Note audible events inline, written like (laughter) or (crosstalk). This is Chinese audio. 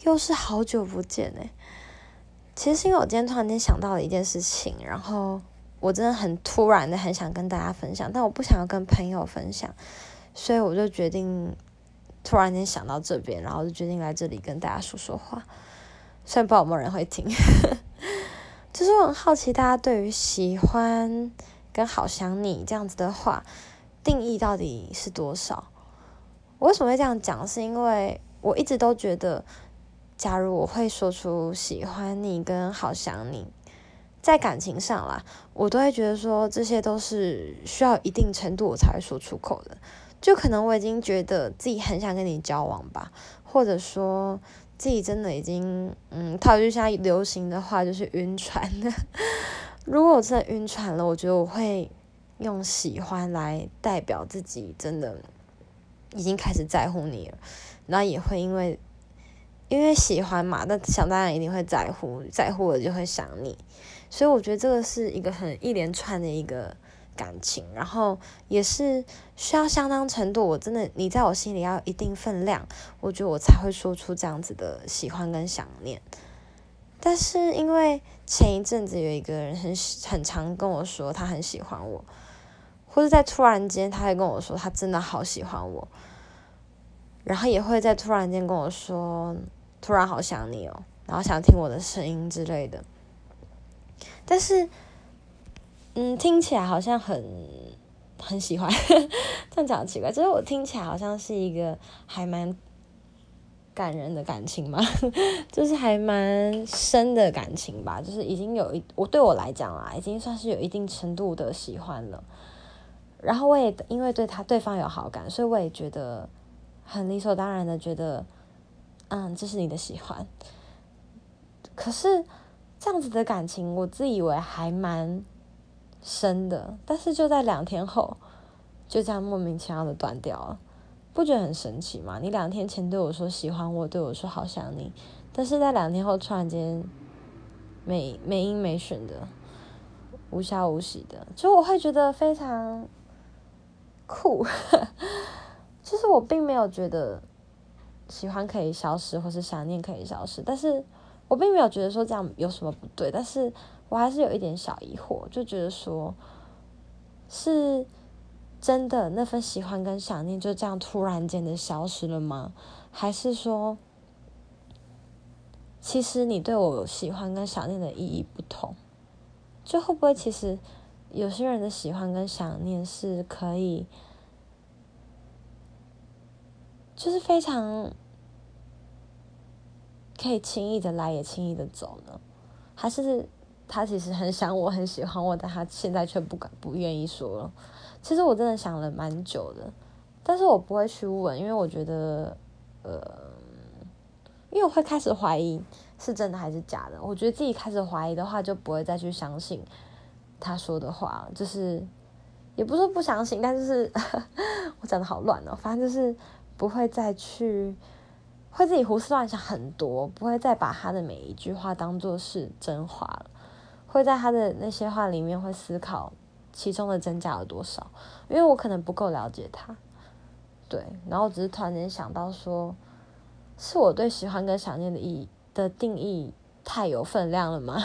又是好久不见哎。其实是因为我今天突然间想到了一件事情，然后我真的很突然的很想跟大家分享，但我不想要跟朋友分享，所以我就决定突然间想到这边，然后就决定来这里跟大家说说话。虽然不知道有没有人会听，(laughs) 就是我很好奇大家对于喜欢跟好想你这样子的话定义到底是多少？我为什么会这样讲？是因为我一直都觉得。假如我会说出喜欢你跟好想你，在感情上啦，我都会觉得说这些都是需要一定程度我才会说出口的。就可能我已经觉得自己很想跟你交往吧，或者说自己真的已经嗯，套句现在流行的话就是晕船了。(laughs) 如果我真的晕船了，我觉得我会用喜欢来代表自己真的已经开始在乎你了，然后也会因为。因为喜欢嘛，那想当然一定会在乎，在乎了就会想你，所以我觉得这个是一个很一连串的一个感情，然后也是需要相当程度，我真的你在我心里要一定分量，我觉得我才会说出这样子的喜欢跟想念。但是因为前一阵子有一个人很很常跟我说他很喜欢我，或者在突然间他会跟我说他真的好喜欢我，然后也会在突然间跟我说。突然好想你哦，然后想听我的声音之类的，但是，嗯，听起来好像很很喜欢，(laughs) 这样讲奇怪，就是我听起来好像是一个还蛮感人的感情嘛，(laughs) 就是还蛮深的感情吧，就是已经有一我对我来讲啊，已经算是有一定程度的喜欢了，然后我也因为对他对方有好感，所以我也觉得很理所当然的觉得。嗯，这是你的喜欢。可是这样子的感情，我自以为还蛮深的，但是就在两天后，就这样莫名其妙的断掉了，不觉得很神奇吗？你两天前对我说喜欢我，对我说好想你，但是在两天后突然间没没音没讯的，无消无息的，就我会觉得非常酷。(laughs) 其实我并没有觉得。喜欢可以消失，或是想念可以消失，但是我并没有觉得说这样有什么不对，但是我还是有一点小疑惑，就觉得说，是真的那份喜欢跟想念就这样突然间的消失了吗？还是说，其实你对我喜欢跟想念的意义不同？就会不会其实有些人的喜欢跟想念是可以？就是非常可以轻易的来，也轻易的走呢？还是他其实很想我，很喜欢我，但他现在却不敢、不愿意说了？其实我真的想了蛮久的，但是我不会去问，因为我觉得，呃，因为我会开始怀疑是真的还是假的。我觉得自己开始怀疑的话，就不会再去相信他说的话。就是也不是不相信，但就是 (laughs) 我讲的好乱哦，反正就是。不会再去，会自己胡思乱想很多，不会再把他的每一句话当做是真话了，会在他的那些话里面会思考其中的真假有多少，因为我可能不够了解他，对，然后只是突然间想到说，是我对喜欢跟想念的意义的定义太有分量了吗？